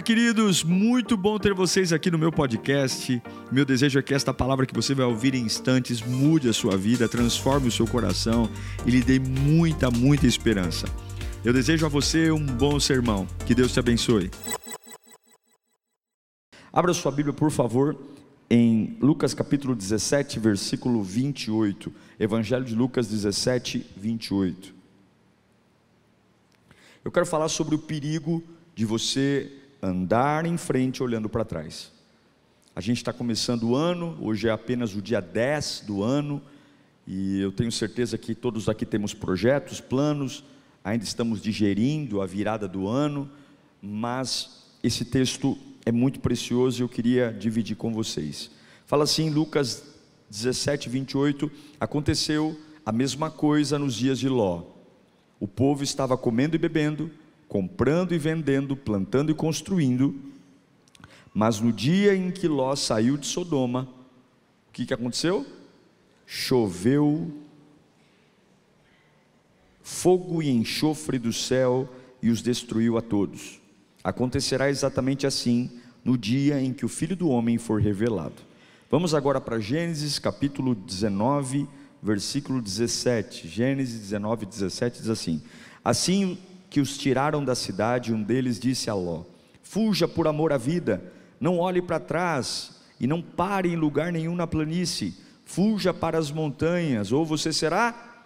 Queridos! Muito bom ter vocês aqui no meu podcast. Meu desejo é que esta palavra que você vai ouvir em instantes mude a sua vida, transforme o seu coração e lhe dê muita, muita esperança. Eu desejo a você um bom sermão. Que Deus te abençoe. Abra sua Bíblia, por favor, em Lucas capítulo 17, versículo 28. Evangelho de Lucas 17, 28. Eu quero falar sobre o perigo de você andar em frente olhando para trás. A gente está começando o ano, hoje é apenas o dia 10 do ano, e eu tenho certeza que todos aqui temos projetos, planos, ainda estamos digerindo a virada do ano, mas esse texto é muito precioso e eu queria dividir com vocês. Fala assim, Lucas 17, 28, aconteceu a mesma coisa nos dias de Ló. O povo estava comendo e bebendo, comprando e vendendo, plantando e construindo. Mas no dia em que Ló saiu de Sodoma, o que, que aconteceu? Choveu fogo e enxofre do céu e os destruiu a todos. Acontecerá exatamente assim no dia em que o Filho do Homem for revelado. Vamos agora para Gênesis capítulo 19, versículo 17. Gênesis 19, 17 diz assim: Assim que os tiraram da cidade, um deles disse a Ló: Fuja por amor à vida, não olhe para trás e não pare em lugar nenhum na planície, fuja para as montanhas, ou você será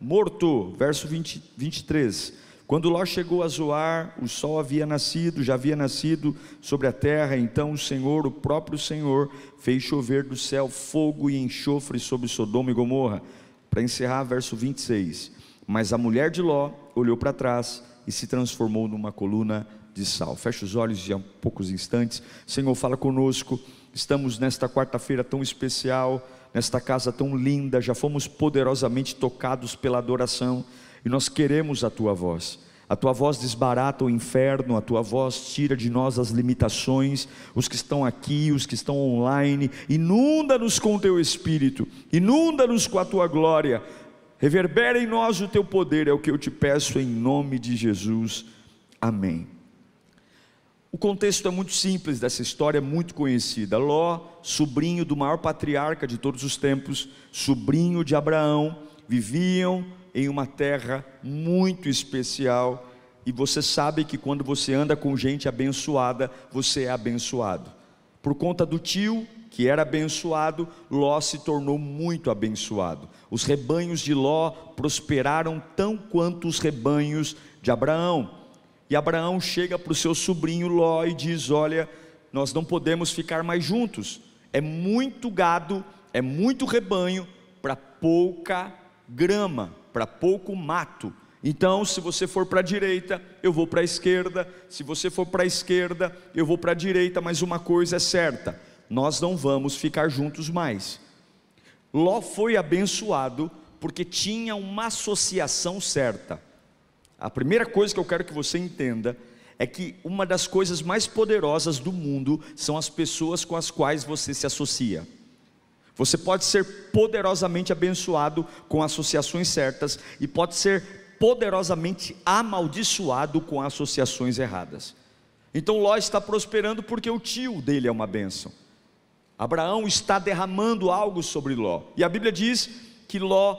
morto. Verso 20, 23. Quando Ló chegou a Zoar, o sol havia nascido, já havia nascido sobre a terra, então o Senhor, o próprio Senhor, fez chover do céu fogo e enxofre sobre Sodoma e Gomorra. Para encerrar, verso 26. Mas a mulher de Ló olhou para trás e se transformou numa coluna de sal. Fecha os olhos e há poucos instantes. Senhor, fala conosco. Estamos nesta quarta-feira tão especial, nesta casa tão linda, já fomos poderosamente tocados pela adoração e nós queremos a tua voz. A tua voz desbarata o inferno, a tua voz tira de nós as limitações, os que estão aqui, os que estão online, inunda-nos com o teu espírito, inunda-nos com a tua glória, reverbera em nós o teu poder, é o que eu te peço em nome de Jesus. Amém. O contexto é muito simples dessa história, é muito conhecida. Ló, sobrinho do maior patriarca de todos os tempos, sobrinho de Abraão, viviam em uma terra muito especial. E você sabe que quando você anda com gente abençoada, você é abençoado. Por conta do tio, que era abençoado, Ló se tornou muito abençoado. Os rebanhos de Ló prosperaram tão quanto os rebanhos de Abraão. E Abraão chega para o seu sobrinho Ló e diz: Olha, nós não podemos ficar mais juntos. É muito gado, é muito rebanho para pouca grama, para pouco mato. Então, se você for para a direita, eu vou para a esquerda. Se você for para a esquerda, eu vou para a direita. Mas uma coisa é certa: nós não vamos ficar juntos mais. Ló foi abençoado porque tinha uma associação certa. A primeira coisa que eu quero que você entenda é que uma das coisas mais poderosas do mundo são as pessoas com as quais você se associa. Você pode ser poderosamente abençoado com associações certas e pode ser poderosamente amaldiçoado com associações erradas. Então Ló está prosperando porque o tio dele é uma bênção. Abraão está derramando algo sobre Ló. E a Bíblia diz que Ló,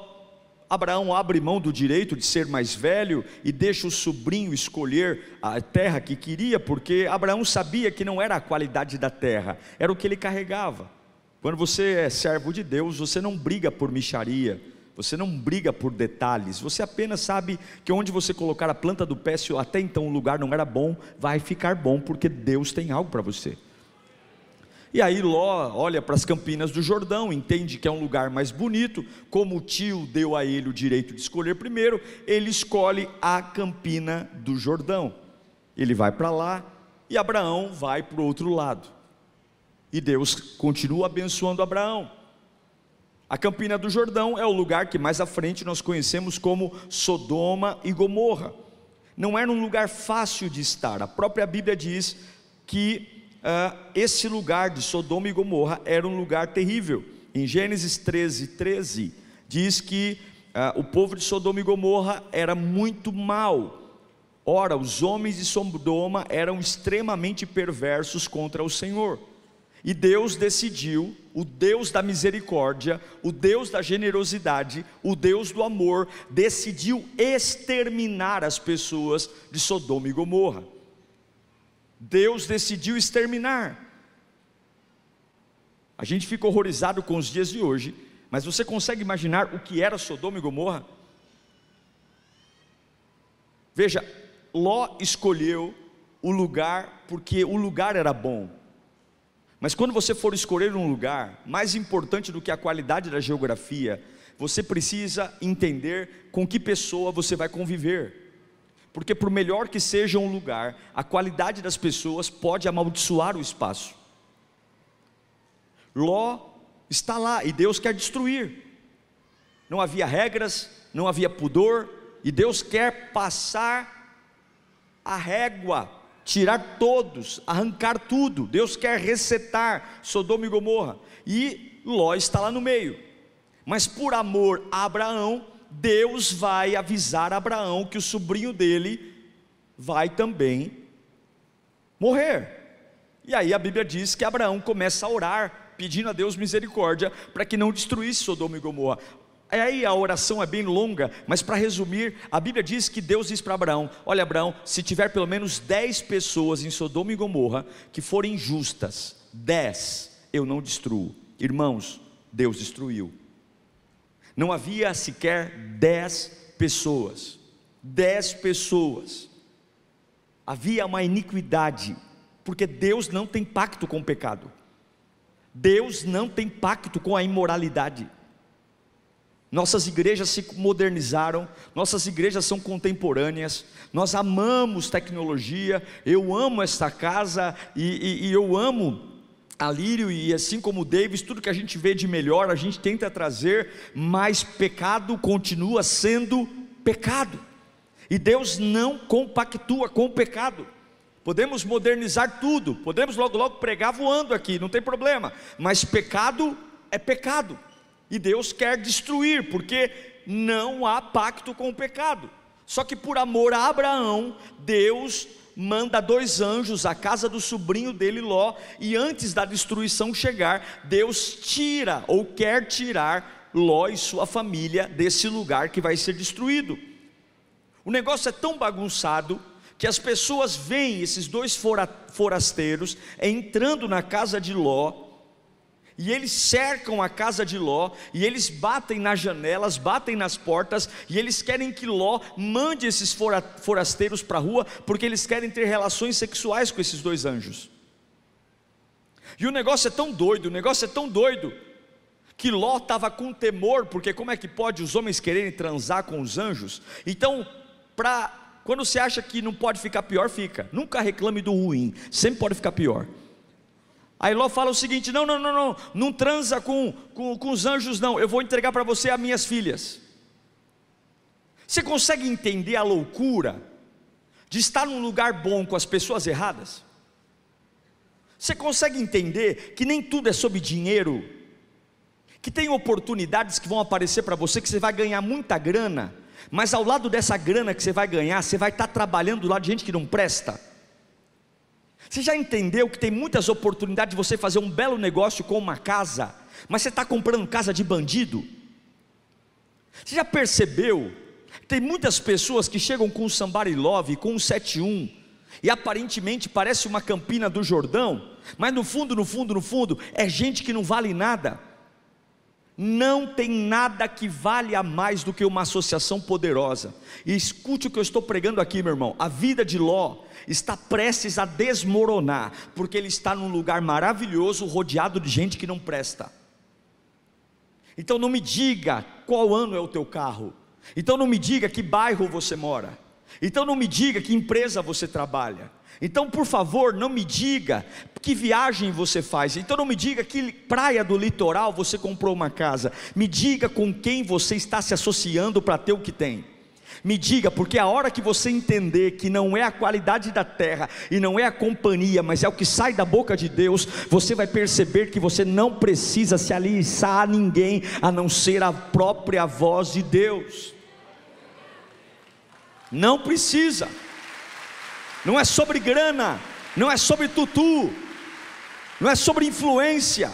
Abraão abre mão do direito de ser mais velho e deixa o sobrinho escolher a terra que queria, porque Abraão sabia que não era a qualidade da terra, era o que ele carregava. Quando você é servo de Deus, você não briga por micharia, você não briga por detalhes, você apenas sabe que onde você colocar a planta do pé, se até então o lugar não era bom, vai ficar bom, porque Deus tem algo para você. E aí Ló olha para as campinas do Jordão, entende que é um lugar mais bonito, como o tio deu a ele o direito de escolher primeiro, ele escolhe a campina do Jordão. Ele vai para lá e Abraão vai para o outro lado. E Deus continua abençoando Abraão. A campina do Jordão é o lugar que mais à frente nós conhecemos como Sodoma e Gomorra. Não era um lugar fácil de estar. A própria Bíblia diz que uh, esse lugar de Sodoma e Gomorra era um lugar terrível. Em Gênesis 13, 13, diz que uh, o povo de Sodoma e Gomorra era muito mal. Ora, os homens de Sodoma eram extremamente perversos contra o Senhor. E Deus decidiu, o Deus da misericórdia, o Deus da generosidade, o Deus do amor, decidiu exterminar as pessoas de Sodoma e Gomorra. Deus decidiu exterminar. A gente fica horrorizado com os dias de hoje, mas você consegue imaginar o que era Sodoma e Gomorra? Veja, Ló escolheu o lugar porque o lugar era bom. Mas quando você for escolher um lugar, mais importante do que a qualidade da geografia, você precisa entender com que pessoa você vai conviver. Porque por melhor que seja um lugar, a qualidade das pessoas pode amaldiçoar o espaço. Ló está lá e Deus quer destruir. Não havia regras, não havia pudor, e Deus quer passar a régua, tirar todos, arrancar tudo. Deus quer resetar Sodoma e Gomorra. E Ló está lá no meio. Mas por amor a Abraão, Deus vai avisar Abraão que o sobrinho dele vai também morrer. E aí a Bíblia diz que Abraão começa a orar, pedindo a Deus misericórdia para que não destruísse Sodoma e Gomorra. Aí a oração é bem longa, mas para resumir, a Bíblia diz que Deus diz para Abraão: Olha, Abraão, se tiver pelo menos dez pessoas em Sodoma e Gomorra que forem justas, dez eu não destruo. Irmãos, Deus destruiu. Não havia sequer dez pessoas. Dez pessoas. Havia uma iniquidade, porque Deus não tem pacto com o pecado. Deus não tem pacto com a imoralidade. Nossas igrejas se modernizaram, nossas igrejas são contemporâneas, nós amamos tecnologia, eu amo esta casa e, e, e eu amo a Lírio e assim como o Davis, tudo que a gente vê de melhor, a gente tenta trazer, mas pecado continua sendo pecado, e Deus não compactua com o pecado. Podemos modernizar tudo, podemos logo logo pregar voando aqui, não tem problema, mas pecado é pecado e Deus quer destruir, porque não há pacto com o pecado. Só que por amor a Abraão, Deus manda dois anjos à casa do sobrinho dele Ló, e antes da destruição chegar, Deus tira ou quer tirar Ló e sua família desse lugar que vai ser destruído. O negócio é tão bagunçado que as pessoas veem esses dois forasteiros entrando na casa de Ló, e eles cercam a casa de Ló, e eles batem nas janelas, batem nas portas, e eles querem que Ló mande esses forasteiros para a rua, porque eles querem ter relações sexuais com esses dois anjos. E o negócio é tão doido, o negócio é tão doido, que Ló estava com temor, porque como é que pode os homens quererem transar com os anjos? Então, para quando você acha que não pode ficar pior, fica. Nunca reclame do ruim, sempre pode ficar pior. Aí Ló fala o seguinte: não, não, não, não, não transa com, com, com os anjos, não, eu vou entregar para você as minhas filhas. Você consegue entender a loucura de estar num lugar bom com as pessoas erradas? Você consegue entender que nem tudo é sobre dinheiro, que tem oportunidades que vão aparecer para você que você vai ganhar muita grana, mas ao lado dessa grana que você vai ganhar, você vai estar trabalhando do lado de gente que não presta. Você já entendeu que tem muitas oportunidades de você fazer um belo negócio com uma casa, mas você está comprando casa de bandido? Você já percebeu? Tem muitas pessoas que chegam com um Somebody Love, com um 71, e aparentemente parece uma campina do Jordão, mas no fundo, no fundo, no fundo, é gente que não vale nada. Não tem nada que valha mais do que uma associação poderosa. E escute o que eu estou pregando aqui, meu irmão. A vida de Ló está prestes a desmoronar, porque ele está num lugar maravilhoso, rodeado de gente que não presta. Então não me diga qual ano é o teu carro. Então não me diga que bairro você mora. Então não me diga que empresa você trabalha. Então, por favor, não me diga que viagem você faz. Então, não me diga que praia do litoral você comprou uma casa. Me diga com quem você está se associando para ter o que tem. Me diga, porque a hora que você entender que não é a qualidade da terra e não é a companhia, mas é o que sai da boca de Deus, você vai perceber que você não precisa se aliçar a ninguém a não ser a própria voz de Deus. Não precisa. Não é sobre grana, não é sobre tutu, não é sobre influência.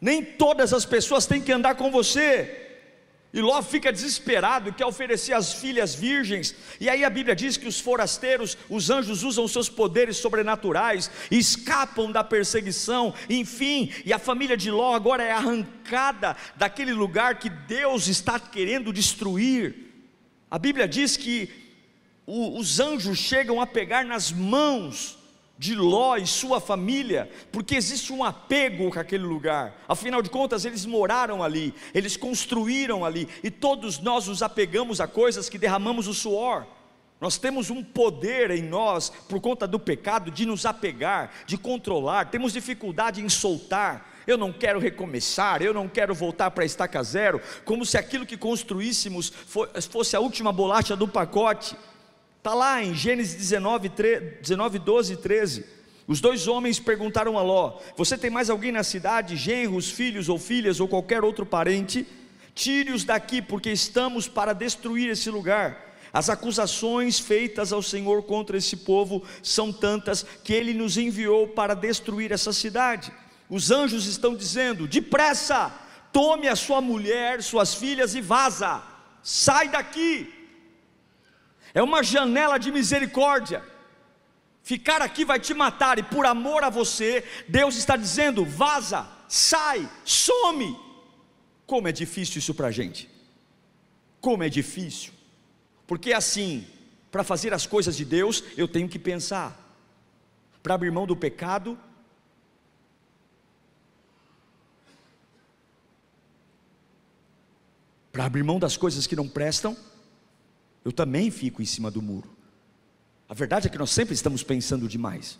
Nem todas as pessoas têm que andar com você. E Ló fica desesperado e quer oferecer as filhas virgens. E aí a Bíblia diz que os forasteiros, os anjos usam seus poderes sobrenaturais escapam da perseguição. Enfim, e a família de Ló agora é arrancada daquele lugar que Deus está querendo destruir. A Bíblia diz que o, os anjos chegam a pegar nas mãos de Ló e sua família, porque existe um apego com aquele lugar. Afinal de contas, eles moraram ali, eles construíram ali, e todos nós nos apegamos a coisas que derramamos o suor. Nós temos um poder em nós, por conta do pecado, de nos apegar, de controlar, temos dificuldade em soltar. Eu não quero recomeçar, eu não quero voltar para a estaca zero, como se aquilo que construíssemos fosse a última bolacha do pacote. Está lá em Gênesis 19, 19, 12 e 13. Os dois homens perguntaram a Ló: Você tem mais alguém na cidade, genros, filhos ou filhas ou qualquer outro parente? Tire-os daqui, porque estamos para destruir esse lugar. As acusações feitas ao Senhor contra esse povo são tantas que ele nos enviou para destruir essa cidade. Os anjos estão dizendo: depressa, tome a sua mulher, suas filhas e vaza, sai daqui é uma janela de misericórdia. Ficar aqui vai te matar, e por amor a você, Deus está dizendo: vaza, sai, some. Como é difícil isso para a gente, como é difícil, porque assim, para fazer as coisas de Deus, eu tenho que pensar, para abrir mão do pecado, para abrir mão das coisas que não prestam, eu também fico em cima do muro. A verdade é que nós sempre estamos pensando demais.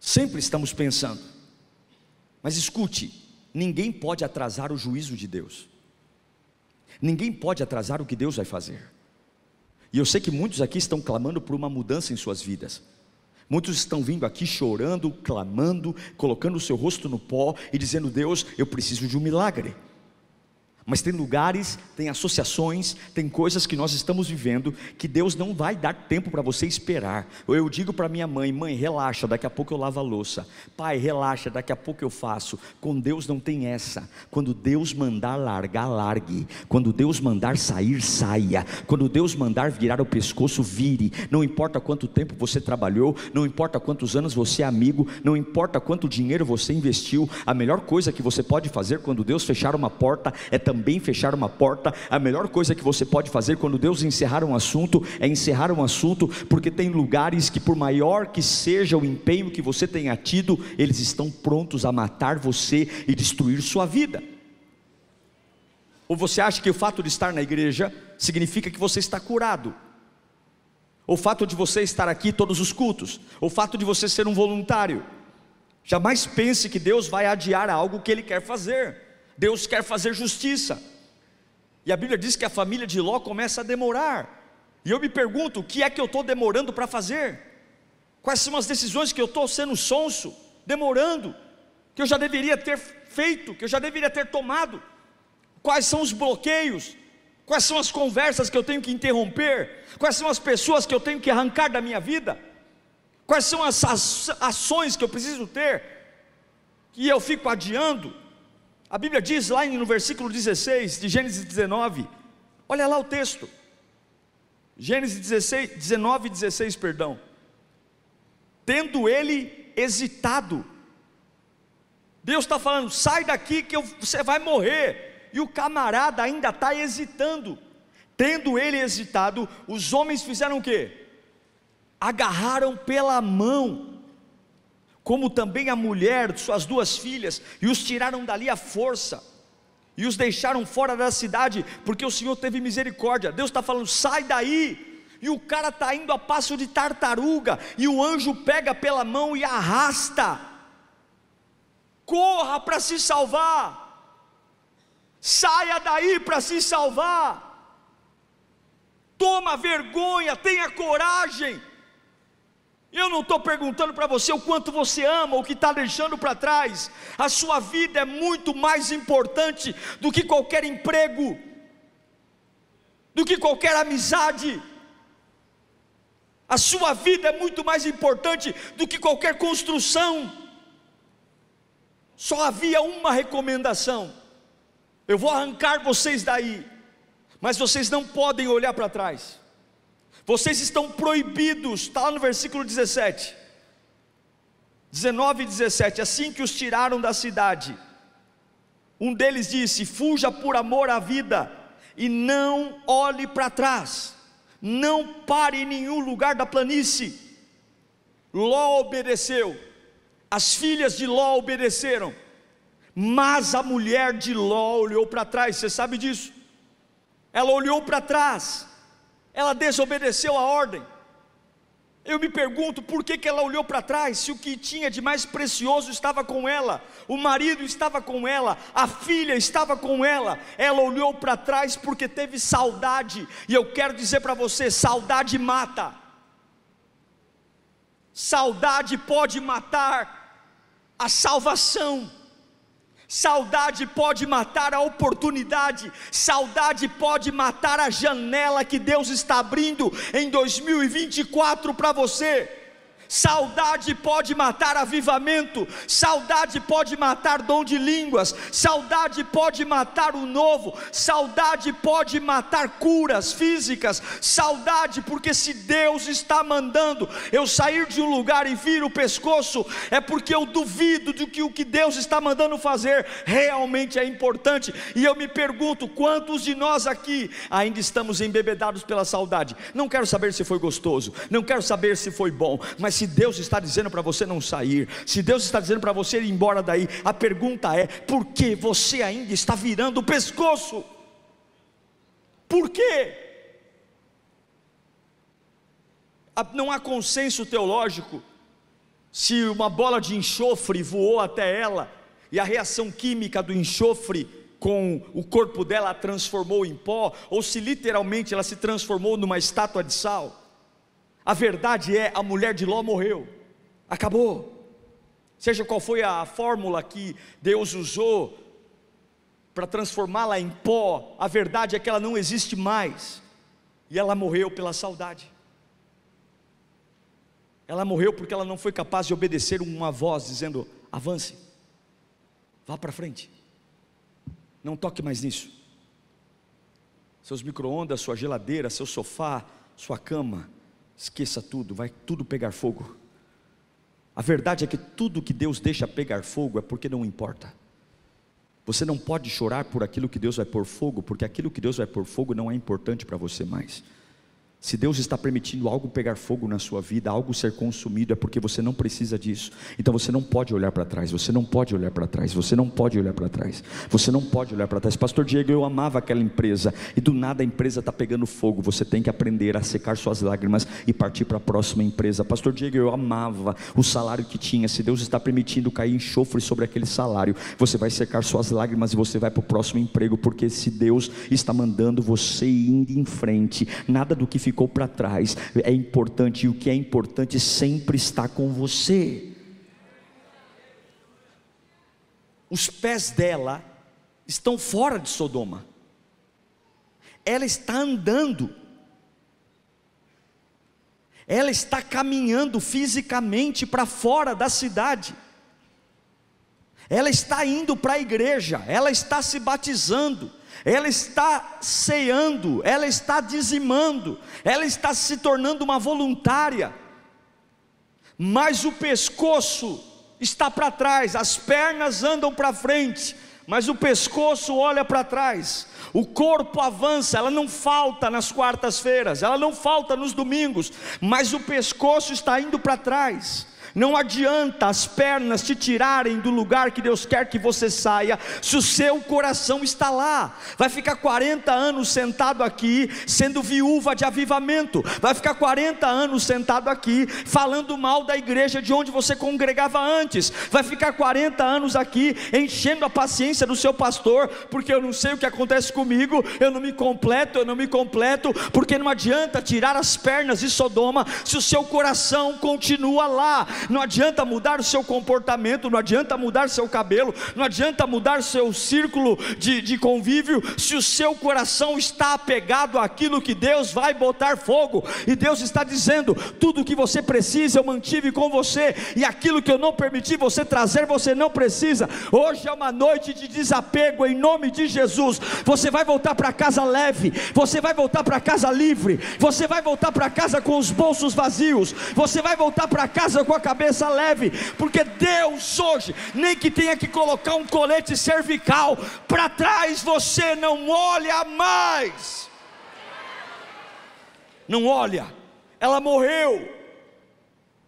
Sempre estamos pensando. Mas escute, ninguém pode atrasar o juízo de Deus. Ninguém pode atrasar o que Deus vai fazer. E eu sei que muitos aqui estão clamando por uma mudança em suas vidas. Muitos estão vindo aqui chorando, clamando, colocando o seu rosto no pó e dizendo: Deus, eu preciso de um milagre. Mas tem lugares, tem associações, tem coisas que nós estamos vivendo que Deus não vai dar tempo para você esperar. Eu digo para minha mãe: mãe, relaxa, daqui a pouco eu lavo a louça. Pai, relaxa, daqui a pouco eu faço. Com Deus não tem essa. Quando Deus mandar largar, largue. Quando Deus mandar sair, saia. Quando Deus mandar virar o pescoço, vire. Não importa quanto tempo você trabalhou, não importa quantos anos você é amigo, não importa quanto dinheiro você investiu. A melhor coisa que você pode fazer quando Deus fechar uma porta é também também fechar uma porta. A melhor coisa que você pode fazer quando Deus encerrar um assunto é encerrar um assunto, porque tem lugares que, por maior que seja o empenho que você tenha tido, eles estão prontos a matar você e destruir sua vida. Ou você acha que o fato de estar na igreja significa que você está curado? O fato de você estar aqui todos os cultos, o fato de você ser um voluntário. Jamais pense que Deus vai adiar algo que Ele quer fazer. Deus quer fazer justiça. E a Bíblia diz que a família de Ló começa a demorar. E eu me pergunto: o que é que eu estou demorando para fazer? Quais são as decisões que eu estou sendo sonso, demorando, que eu já deveria ter feito, que eu já deveria ter tomado? Quais são os bloqueios? Quais são as conversas que eu tenho que interromper? Quais são as pessoas que eu tenho que arrancar da minha vida? Quais são as ações que eu preciso ter? Que eu fico adiando? A Bíblia diz lá no versículo 16 de Gênesis 19, olha lá o texto. Gênesis 16, 19 16, perdão. Tendo ele hesitado, Deus está falando: sai daqui que eu, você vai morrer. E o camarada ainda está hesitando. Tendo ele hesitado, os homens fizeram o quê? Agarraram pela mão como também a mulher, suas duas filhas, e os tiraram dali à força, e os deixaram fora da cidade, porque o Senhor teve misericórdia. Deus está falando: sai daí, e o cara está indo a passo de tartaruga, e o anjo pega pela mão e arrasta, corra para se salvar, saia daí para se salvar, toma vergonha, tenha coragem, eu não estou perguntando para você o quanto você ama, o que está deixando para trás. A sua vida é muito mais importante do que qualquer emprego, do que qualquer amizade. A sua vida é muito mais importante do que qualquer construção. Só havia uma recomendação: eu vou arrancar vocês daí, mas vocês não podem olhar para trás. Vocês estão proibidos, está lá no versículo 17, 19 e 17. Assim que os tiraram da cidade, um deles disse: Fuja por amor à vida, e não olhe para trás não pare em nenhum lugar da planície. Ló obedeceu, as filhas de Ló obedeceram, mas a mulher de Ló olhou para trás, você sabe disso? Ela olhou para trás, ela desobedeceu a ordem. Eu me pergunto por que, que ela olhou para trás, se o que tinha de mais precioso estava com ela, o marido estava com ela, a filha estava com ela, ela olhou para trás porque teve saudade, e eu quero dizer para você: saudade mata, saudade pode matar a salvação. Saudade pode matar a oportunidade, saudade pode matar a janela que Deus está abrindo em 2024 para você. Saudade pode matar avivamento, saudade pode matar dom de línguas, saudade pode matar o novo, saudade pode matar curas físicas, saudade, porque se Deus está mandando eu sair de um lugar e vir o pescoço, é porque eu duvido de que o que Deus está mandando fazer realmente é importante, e eu me pergunto: quantos de nós aqui ainda estamos embebedados pela saudade? Não quero saber se foi gostoso, não quero saber se foi bom, mas se Deus está dizendo para você não sair, se Deus está dizendo para você ir embora daí, a pergunta é: por que você ainda está virando o pescoço? Por quê? Não há consenso teológico se uma bola de enxofre voou até ela e a reação química do enxofre com o corpo dela a transformou em pó, ou se literalmente ela se transformou numa estátua de sal. A verdade é, a mulher de Ló morreu, acabou. Seja qual foi a fórmula que Deus usou para transformá-la em pó, a verdade é que ela não existe mais, e ela morreu pela saudade. Ela morreu porque ela não foi capaz de obedecer uma voz dizendo: avance, vá para frente, não toque mais nisso. Seus micro-ondas, sua geladeira, seu sofá, sua cama, esqueça tudo, vai tudo pegar fogo. A verdade é que tudo que Deus deixa pegar fogo é porque não importa. Você não pode chorar por aquilo que Deus vai pôr fogo, porque aquilo que Deus vai pôr fogo não é importante para você mais. Se Deus está permitindo algo pegar fogo na sua vida, algo ser consumido, é porque você não precisa disso. Então você não pode olhar para trás, você não pode olhar para trás, você não pode olhar para trás, você não pode olhar para trás. Pastor Diego, eu amava aquela empresa e do nada a empresa está pegando fogo. Você tem que aprender a secar suas lágrimas e partir para a próxima empresa. Pastor Diego, eu amava o salário que tinha. Se Deus está permitindo cair enxofre sobre aquele salário, você vai secar suas lágrimas e você vai para o próximo emprego, porque se Deus está mandando você ir em frente, nada do que ficou ficou para trás. É importante, e o que é importante sempre está com você. Os pés dela estão fora de Sodoma, ela está andando, ela está caminhando fisicamente para fora da cidade, ela está indo para a igreja, ela está se batizando, ela está ceando, ela está dizimando, ela está se tornando uma voluntária, mas o pescoço está para trás, as pernas andam para frente, mas o pescoço olha para trás, o corpo avança, ela não falta nas quartas-feiras, ela não falta nos domingos, mas o pescoço está indo para trás. Não adianta as pernas te tirarem do lugar que Deus quer que você saia, se o seu coração está lá. Vai ficar 40 anos sentado aqui, sendo viúva de avivamento. Vai ficar 40 anos sentado aqui, falando mal da igreja de onde você congregava antes. Vai ficar 40 anos aqui, enchendo a paciência do seu pastor, porque eu não sei o que acontece comigo, eu não me completo, eu não me completo, porque não adianta tirar as pernas de Sodoma, se o seu coração continua lá não adianta mudar o seu comportamento, não adianta mudar seu cabelo, não adianta mudar seu círculo de, de convívio, se o seu coração está apegado àquilo que Deus vai botar fogo, e Deus está dizendo: tudo que você precisa eu mantive com você, e aquilo que eu não permiti você trazer, você não precisa. Hoje é uma noite de desapego, em nome de Jesus. Você vai voltar para casa leve, você vai voltar para casa livre, você vai voltar para casa com os bolsos vazios, você vai voltar para casa com a cabeça leve, porque Deus hoje, nem que tenha que colocar um colete cervical para trás, você não olha mais. Não olha, ela morreu.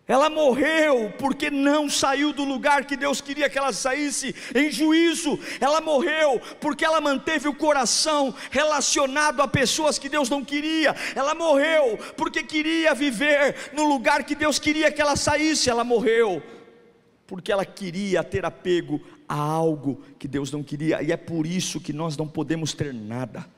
Ela morreu porque não saiu do lugar que Deus queria que ela saísse em juízo. Ela morreu porque ela manteve o coração relacionado a pessoas que Deus não queria. Ela morreu porque queria viver no lugar que Deus queria que ela saísse. Ela morreu porque ela queria ter apego a algo que Deus não queria. E é por isso que nós não podemos ter nada.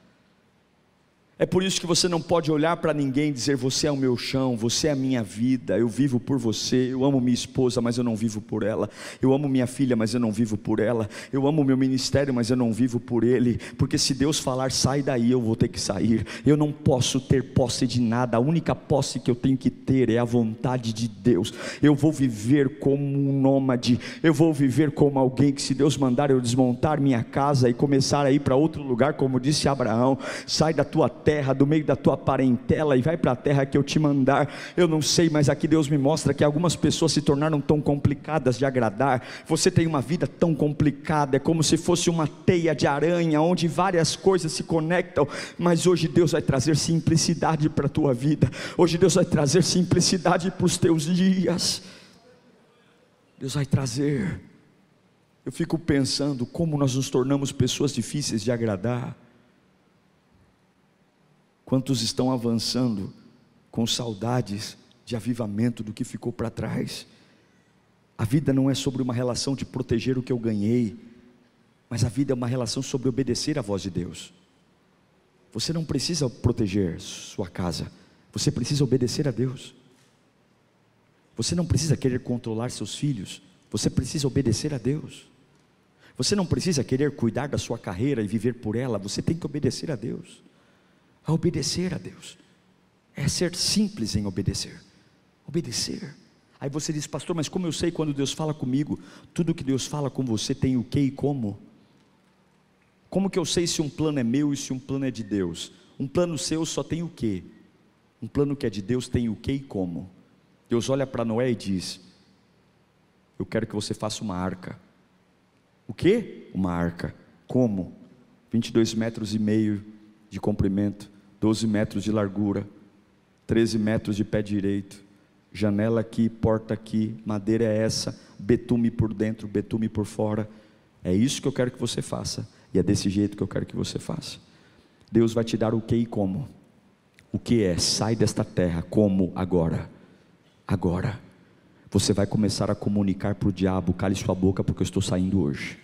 É por isso que você não pode olhar para ninguém e dizer: Você é o meu chão, você é a minha vida, eu vivo por você. Eu amo minha esposa, mas eu não vivo por ela. Eu amo minha filha, mas eu não vivo por ela. Eu amo meu ministério, mas eu não vivo por ele. Porque se Deus falar, sai daí, eu vou ter que sair. Eu não posso ter posse de nada. A única posse que eu tenho que ter é a vontade de Deus. Eu vou viver como um nômade. Eu vou viver como alguém que, se Deus mandar eu desmontar minha casa e começar a ir para outro lugar, como disse Abraão, sai da tua terra, do meio da tua parentela e vai para a terra que eu te mandar. Eu não sei, mas aqui Deus me mostra que algumas pessoas se tornaram tão complicadas de agradar. Você tem uma vida tão complicada, é como se fosse uma teia de aranha onde várias coisas se conectam, mas hoje Deus vai trazer simplicidade para a tua vida. Hoje Deus vai trazer simplicidade para os teus dias. Deus vai trazer. Eu fico pensando como nós nos tornamos pessoas difíceis de agradar. Quantos estão avançando com saudades de avivamento do que ficou para trás? A vida não é sobre uma relação de proteger o que eu ganhei, mas a vida é uma relação sobre obedecer à voz de Deus. Você não precisa proteger sua casa, você precisa obedecer a Deus. Você não precisa querer controlar seus filhos, você precisa obedecer a Deus. Você não precisa querer cuidar da sua carreira e viver por ela, você tem que obedecer a Deus a obedecer a Deus. É ser simples em obedecer. Obedecer. Aí você diz, pastor, mas como eu sei quando Deus fala comigo? Tudo que Deus fala com você tem o que e como? Como que eu sei se um plano é meu e se um plano é de Deus? Um plano seu só tem o que? Um plano que é de Deus tem o que e como? Deus olha para Noé e diz: Eu quero que você faça uma arca. O que? Uma arca. Como? 22 metros e meio de comprimento, 12 metros de largura, 13 metros de pé direito, janela aqui, porta aqui, madeira é essa, betume por dentro, betume por fora. É isso que eu quero que você faça, e é desse jeito que eu quero que você faça. Deus vai te dar o que e como. O que é? Sai desta terra, como agora? Agora. Você vai começar a comunicar para o diabo: cale sua boca, porque eu estou saindo hoje.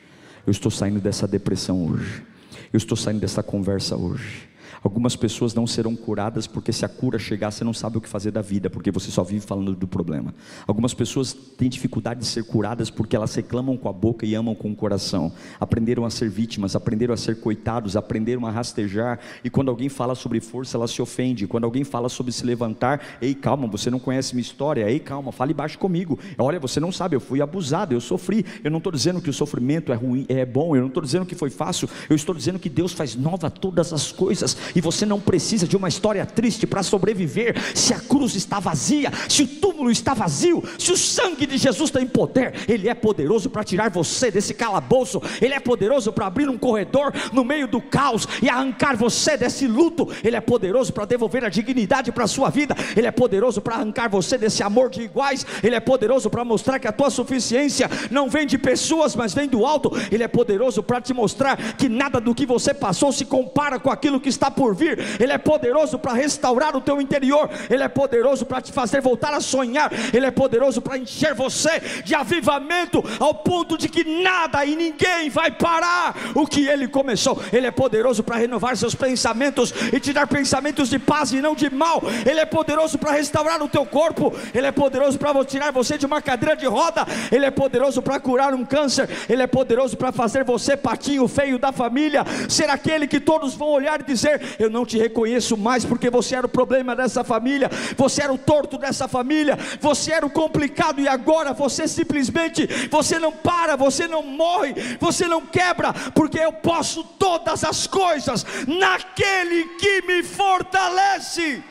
Eu estou saindo dessa depressão hoje. Eu estou saindo dessa conversa hoje. Algumas pessoas não serão curadas porque se a cura chegar, você não sabe o que fazer da vida, porque você só vive falando do problema. Algumas pessoas têm dificuldade de ser curadas porque elas reclamam com a boca e amam com o coração. Aprenderam a ser vítimas, aprenderam a ser coitados, aprenderam a rastejar. E quando alguém fala sobre força, ela se ofende. Quando alguém fala sobre se levantar, ei, calma, você não conhece minha história. Ei, calma, fale baixo comigo. Olha, você não sabe, eu fui abusado, eu sofri. Eu não estou dizendo que o sofrimento é ruim, é bom. Eu não estou dizendo que foi fácil. Eu estou dizendo que Deus faz nova todas as coisas e você não precisa de uma história triste para sobreviver. Se a cruz está vazia, se o túmulo está vazio, se o sangue de Jesus tem poder, Ele é poderoso para tirar você desse calabouço, Ele é poderoso para abrir um corredor no meio do caos e arrancar você desse luto, Ele é poderoso para devolver a dignidade para a sua vida, Ele é poderoso para arrancar você desse amor de iguais, Ele é poderoso para mostrar que a tua suficiência não vem de pessoas, mas vem do alto, Ele é poderoso para te mostrar que nada do que você passou se compara com aquilo que está por vir, Ele é poderoso para restaurar o teu interior, Ele é poderoso para te fazer voltar a sonhar, Ele é poderoso para encher você de avivamento, ao ponto de que nada e ninguém vai parar o que Ele começou. Ele é poderoso para renovar seus pensamentos e te dar pensamentos de paz e não de mal. Ele é poderoso para restaurar o teu corpo, Ele é poderoso para tirar você de uma cadeira de roda, Ele é poderoso para curar um câncer, Ele é poderoso para fazer você patinho feio da família, ser aquele que todos vão olhar e dizer: Eu não te reconheço mais porque você era o problema dessa família, você era o torto dessa família, você era o complicado e agora você simplesmente você não para, você não morre, você não quebra, porque eu posso todas as coisas naquele que me fortalece.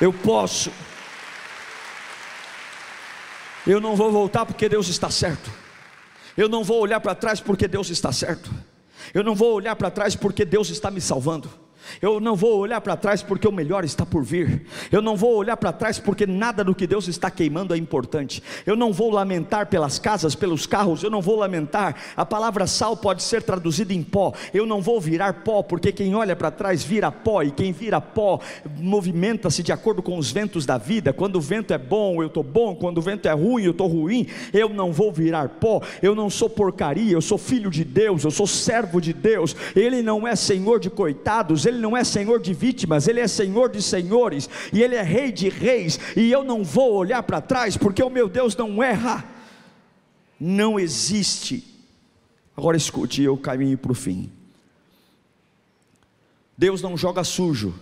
Eu posso. Eu não vou voltar porque Deus está certo. Eu não vou olhar para trás porque Deus está certo. Eu não vou olhar para trás porque Deus está me salvando. Eu não vou olhar para trás porque o melhor está por vir. Eu não vou olhar para trás porque nada do que Deus está queimando é importante. Eu não vou lamentar pelas casas, pelos carros. Eu não vou lamentar. A palavra sal pode ser traduzida em pó. Eu não vou virar pó porque quem olha para trás vira pó e quem vira pó movimenta-se de acordo com os ventos da vida. Quando o vento é bom, eu estou bom. Quando o vento é ruim, eu estou ruim. Eu não vou virar pó. Eu não sou porcaria. Eu sou filho de Deus. Eu sou servo de Deus. Ele não é senhor de coitados. Ele ele não é senhor de vítimas, Ele é senhor de senhores, e Ele é rei de reis, e eu não vou olhar para trás, porque o meu Deus não erra, não existe. Agora escute, eu caminho para o fim. Deus não joga sujo.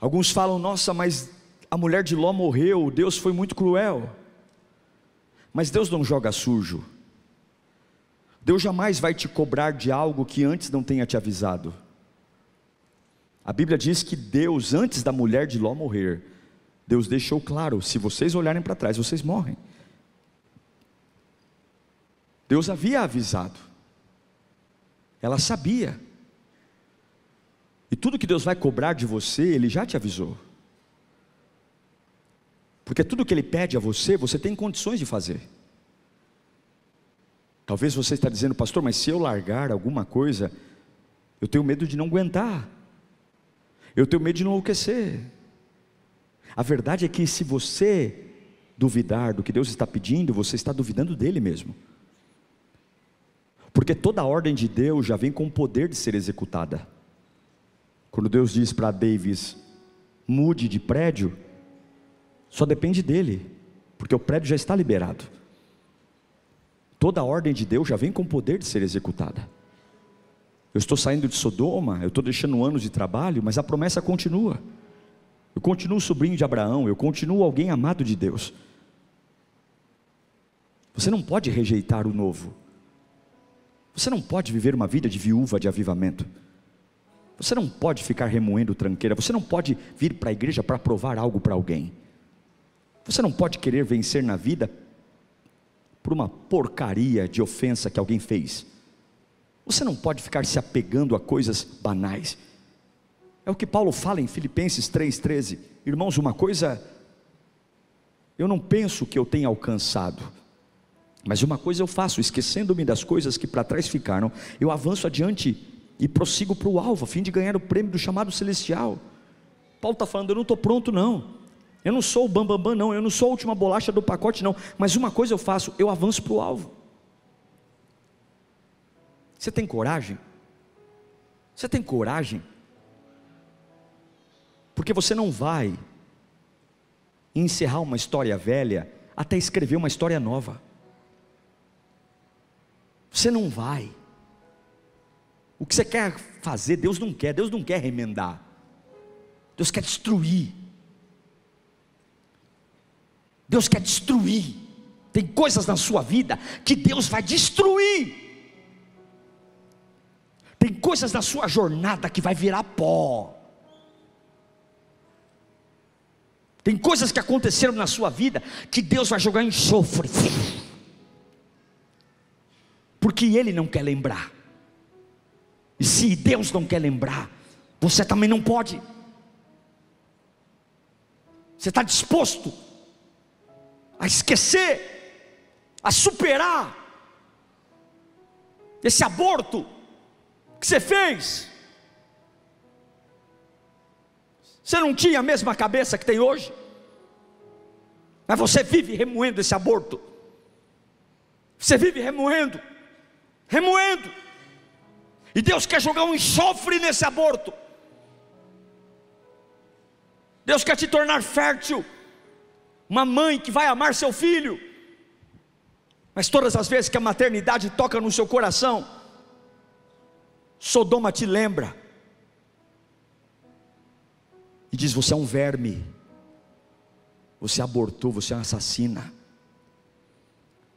Alguns falam, nossa, mas a mulher de Ló morreu, Deus foi muito cruel. Mas Deus não joga sujo. Deus jamais vai te cobrar de algo que antes não tenha te avisado. A Bíblia diz que Deus, antes da mulher de Ló morrer, Deus deixou claro: se vocês olharem para trás, vocês morrem. Deus havia avisado, ela sabia. E tudo que Deus vai cobrar de você, Ele já te avisou. Porque tudo que Ele pede a você, você tem condições de fazer. Talvez você está dizendo, pastor, mas se eu largar alguma coisa, eu tenho medo de não aguentar. Eu tenho medo de não enlouquecer. A verdade é que se você duvidar do que Deus está pedindo, você está duvidando dele mesmo. Porque toda a ordem de Deus já vem com o poder de ser executada. Quando Deus diz para Davis, mude de prédio, só depende dele, porque o prédio já está liberado. Toda a ordem de Deus já vem com o poder de ser executada. Eu estou saindo de Sodoma, eu estou deixando anos de trabalho, mas a promessa continua. Eu continuo sobrinho de Abraão, eu continuo alguém amado de Deus. Você não pode rejeitar o novo. Você não pode viver uma vida de viúva de avivamento. Você não pode ficar remoendo tranqueira. Você não pode vir para a igreja para provar algo para alguém. Você não pode querer vencer na vida por uma porcaria de ofensa que alguém fez. Você não pode ficar se apegando a coisas banais. É o que Paulo fala em Filipenses 3,13. Irmãos, uma coisa, eu não penso que eu tenha alcançado, mas uma coisa eu faço, esquecendo-me das coisas que para trás ficaram, eu avanço adiante e prossigo para o alvo, a fim de ganhar o prêmio do chamado celestial. Paulo está falando, eu não estou pronto, não. Eu não sou o bambambam, bam, bam, não. Eu não sou a última bolacha do pacote, não. Mas uma coisa eu faço: eu avanço para o alvo. Você tem coragem? Você tem coragem? Porque você não vai encerrar uma história velha até escrever uma história nova. Você não vai. O que você quer fazer, Deus não quer. Deus não quer remendar. Deus quer destruir. Deus quer destruir. Tem coisas na sua vida que Deus vai destruir. Tem coisas na sua jornada que vai virar pó. Tem coisas que aconteceram na sua vida que Deus vai jogar enxofre. Porque Ele não quer lembrar. E se Deus não quer lembrar, você também não pode. Você está disposto a esquecer, a superar esse aborto, que você fez? Você não tinha a mesma cabeça que tem hoje? Mas você vive remoendo esse aborto. Você vive remoendo, remoendo. E Deus quer jogar um enxofre nesse aborto. Deus quer te tornar fértil. Uma mãe que vai amar seu filho. Mas todas as vezes que a maternidade toca no seu coração, Sodoma te lembra. E diz: Você é um verme. Você abortou, você é uma assassina.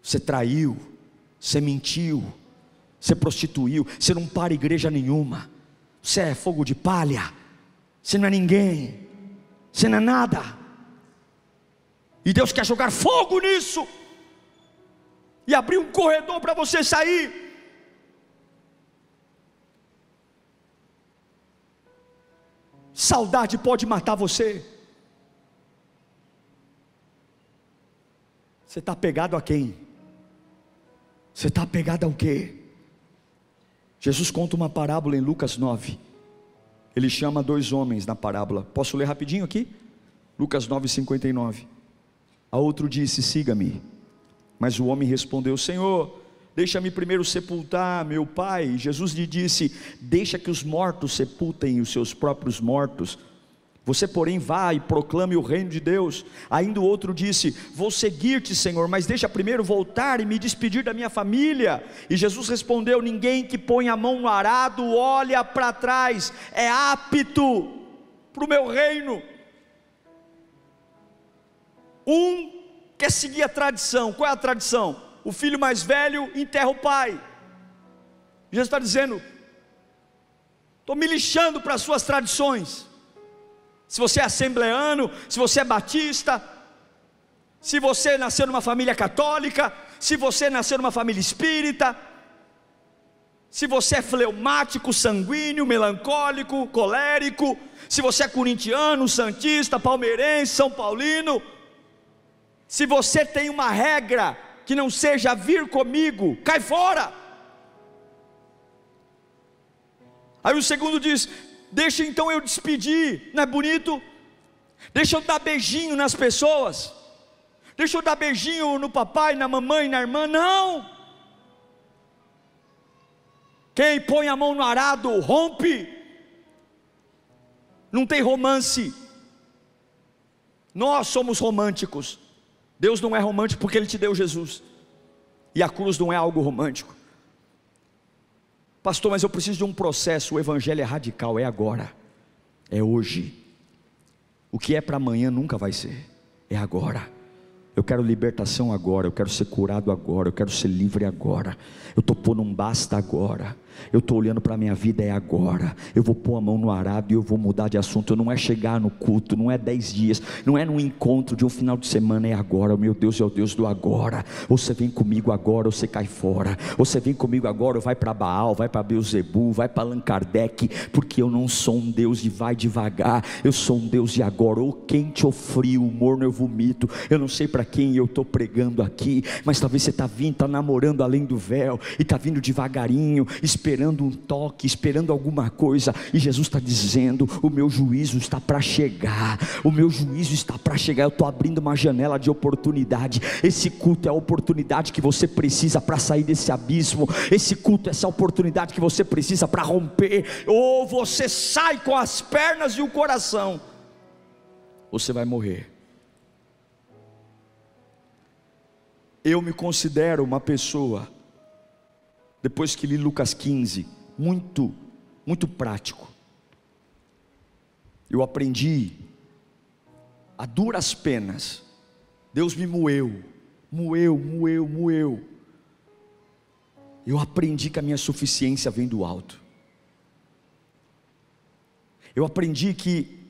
Você traiu, você mentiu, você prostituiu, você não para igreja nenhuma. Você é fogo de palha. Você não é ninguém. Você não é nada. E Deus quer jogar fogo nisso e abrir um corredor para você sair. Saudade pode matar você. Você está pegado a quem? Você está pegado ao quê? Jesus conta uma parábola em Lucas 9. Ele chama dois homens na parábola. Posso ler rapidinho aqui? Lucas 9, 59. A outro disse: Siga-me. Mas o homem respondeu: Senhor, deixa-me primeiro sepultar meu pai. Jesus lhe disse: Deixa que os mortos sepultem os seus próprios mortos. Você, porém, vá e proclame o reino de Deus. Ainda o outro disse: Vou seguir-te, Senhor, mas deixa primeiro voltar e me despedir da minha família. E Jesus respondeu: Ninguém que põe a mão no arado olha para trás, é apto para o meu reino. Um quer seguir a tradição. Qual é a tradição? O filho mais velho enterra o pai. Jesus está dizendo: estou me lixando para as suas tradições. Se você é assembleano, se você é batista, se você nasceu numa família católica, se você nasceu numa família espírita, se você é fleumático, sanguíneo, melancólico, colérico, se você é corintiano, santista, palmeirense, são paulino, se você tem uma regra que não seja vir comigo, cai fora. Aí o segundo diz: Deixa então eu despedir, não é bonito? Deixa eu dar beijinho nas pessoas. Deixa eu dar beijinho no papai, na mamãe, na irmã. Não. Quem põe a mão no arado rompe. Não tem romance. Nós somos românticos. Deus não é romântico porque Ele te deu Jesus. E a cruz não é algo romântico. Pastor, mas eu preciso de um processo. O Evangelho é radical, é agora, é hoje. O que é para amanhã nunca vai ser, é agora. Eu quero libertação agora, eu quero ser curado agora, eu quero ser livre agora. Eu estou pondo um basta agora. Eu estou olhando para a minha vida, é agora. Eu vou pôr a mão no arado e eu vou mudar de assunto. Não é chegar no culto, não é dez dias, não é no encontro de um final de semana, é agora. Meu Deus é o Deus do agora. Você vem comigo agora, você cai fora. Você vem comigo agora, ou vai para Baal, vai para Beuzebu, vai para Allan Kardec, porque eu não sou um Deus de vai devagar. Eu sou um Deus de agora. Ou quente ou frio, morno eu vomito. Eu não sei para quem eu estou pregando aqui, mas talvez você está vindo, está namorando além do véu e está vindo devagarinho, esperando um toque, esperando alguma coisa, e Jesus está dizendo: o meu juízo está para chegar, o meu juízo está para chegar. Eu estou abrindo uma janela de oportunidade. Esse culto é a oportunidade que você precisa para sair desse abismo. Esse culto é essa oportunidade que você precisa para romper. Ou você sai com as pernas e o coração, você vai morrer. Eu me considero uma pessoa, depois que li Lucas 15, muito, muito prático. Eu aprendi a duras penas. Deus me moeu, moeu, moeu, moeu. Eu aprendi que a minha suficiência vem do alto. Eu aprendi que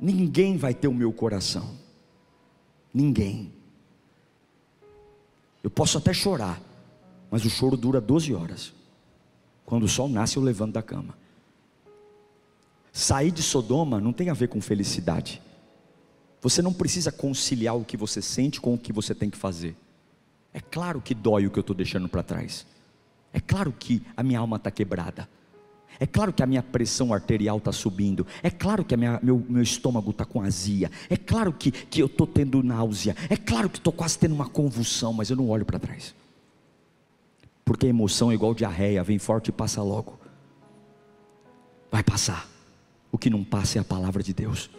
ninguém vai ter o meu coração. Ninguém. Eu posso até chorar, mas o choro dura 12 horas. Quando o sol nasce, eu levanto da cama. Sair de Sodoma não tem a ver com felicidade. Você não precisa conciliar o que você sente com o que você tem que fazer. É claro que dói o que eu estou deixando para trás. É claro que a minha alma está quebrada. É claro que a minha pressão arterial está subindo. É claro que minha, meu, meu estômago está com azia. É claro que, que eu estou tendo náusea. É claro que estou quase tendo uma convulsão, mas eu não olho para trás. Porque a emoção é igual diarreia, vem forte e passa logo. Vai passar. O que não passa é a palavra de Deus.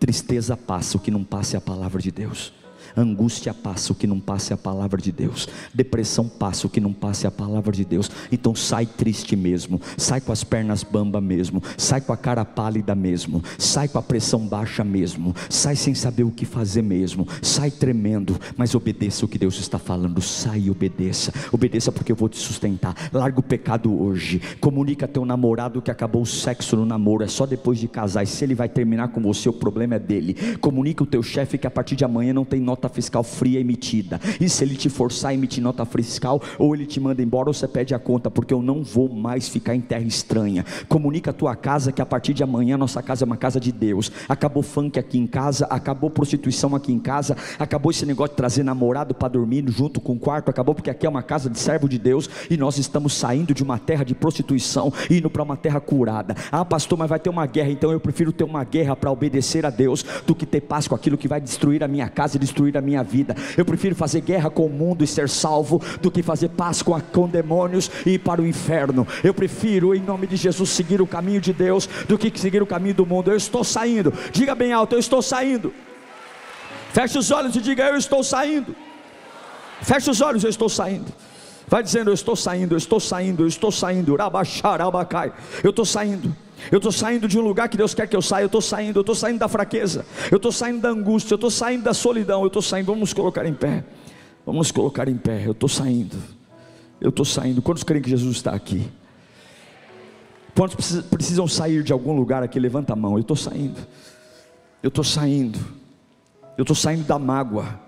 Tristeza passa, o que não passa é a palavra de Deus. Angústia passa, o que não passa é a palavra de Deus. Depressão passa, o que não passa é a palavra de Deus. Então sai triste mesmo, sai com as pernas bamba mesmo, sai com a cara pálida mesmo, sai com a pressão baixa mesmo, sai sem saber o que fazer mesmo, sai tremendo, mas obedeça o que Deus está falando. Sai e obedeça. Obedeça porque eu vou te sustentar. Larga o pecado hoje. Comunica teu namorado que acabou o sexo no namoro, é só depois de casar. E se ele vai terminar com você, o problema é dele. Comunica o teu chefe que a partir de amanhã não tem nota fiscal fria emitida. E se ele te forçar a emitir nota fiscal, ou ele te manda embora, ou você pede a conta, porque eu não vou mais ficar em terra estranha. Comunica a tua casa que a partir de amanhã nossa casa é uma casa de Deus. Acabou funk aqui em casa, acabou prostituição aqui em casa, acabou esse negócio de trazer namorado para dormir junto com o quarto, acabou porque aqui é uma casa de servo de Deus e nós estamos saindo de uma terra de prostituição e indo para uma terra curada. Ah, pastor, mas vai ter uma guerra, então eu prefiro ter uma guerra para obedecer a Deus do que ter paz com aquilo que vai destruir a minha casa e destruir destruir a minha vida. Eu prefiro fazer guerra com o mundo e ser salvo do que fazer paz com, a, com demônios e ir para o inferno. Eu prefiro, em nome de Jesus, seguir o caminho de Deus do que seguir o caminho do mundo. Eu estou saindo. Diga bem alto: Eu estou saindo. Feche os olhos e diga: Eu estou saindo. Feche os olhos, eu estou saindo. Vai dizendo: Eu estou saindo, eu estou saindo, eu estou saindo. Eu estou saindo. Eu estou saindo de um lugar que Deus quer que eu saia. Eu estou saindo, eu estou saindo da fraqueza. Eu estou saindo da angústia. Eu estou saindo da solidão. Eu estou saindo. Vamos colocar em pé. Vamos colocar em pé. Eu estou saindo. Eu estou saindo. Quantos creem que Jesus está aqui? Quantos precisam sair de algum lugar aqui? Levanta a mão. Eu estou saindo. Eu estou saindo. Eu estou saindo da mágoa.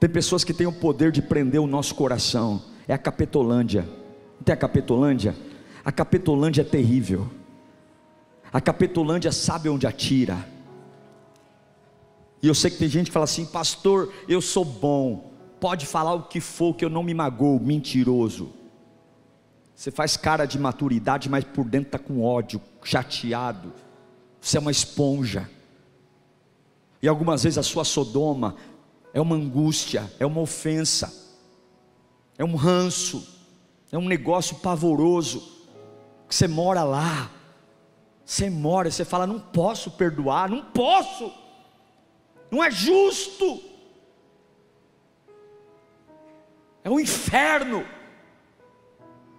Tem pessoas que têm o poder de prender o nosso coração. É a capetolândia. Não tem a capetolândia? A capetolândia é terrível. A Capetolândia sabe onde atira. E eu sei que tem gente que fala assim, pastor, eu sou bom, pode falar o que for, que eu não me magoo, mentiroso. Você faz cara de maturidade, mas por dentro está com ódio, chateado. Você é uma esponja. E algumas vezes a sua Sodoma é uma angústia, é uma ofensa, é um ranço, é um negócio pavoroso, que você mora lá, você mora, você fala, não posso perdoar, não posso, não é justo, é um inferno.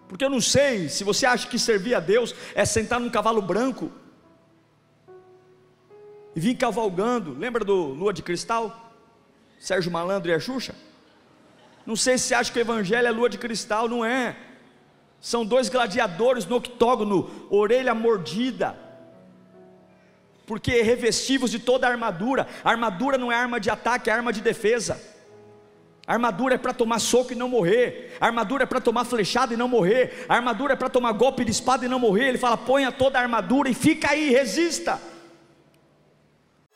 Porque eu não sei se você acha que servir a Deus é sentar num cavalo branco e vir cavalgando. Lembra do Lua de Cristal? Sérgio Malandro e a Xuxa? Não sei se você acha que o Evangelho é lua de cristal, não é. São dois gladiadores no octógono, orelha mordida, porque revestivos de toda a armadura. A armadura não é arma de ataque, é arma de defesa. A armadura é para tomar soco e não morrer. A armadura é para tomar flechada e não morrer. A armadura é para tomar golpe de espada e não morrer. Ele fala: ponha toda a armadura e fica aí, resista.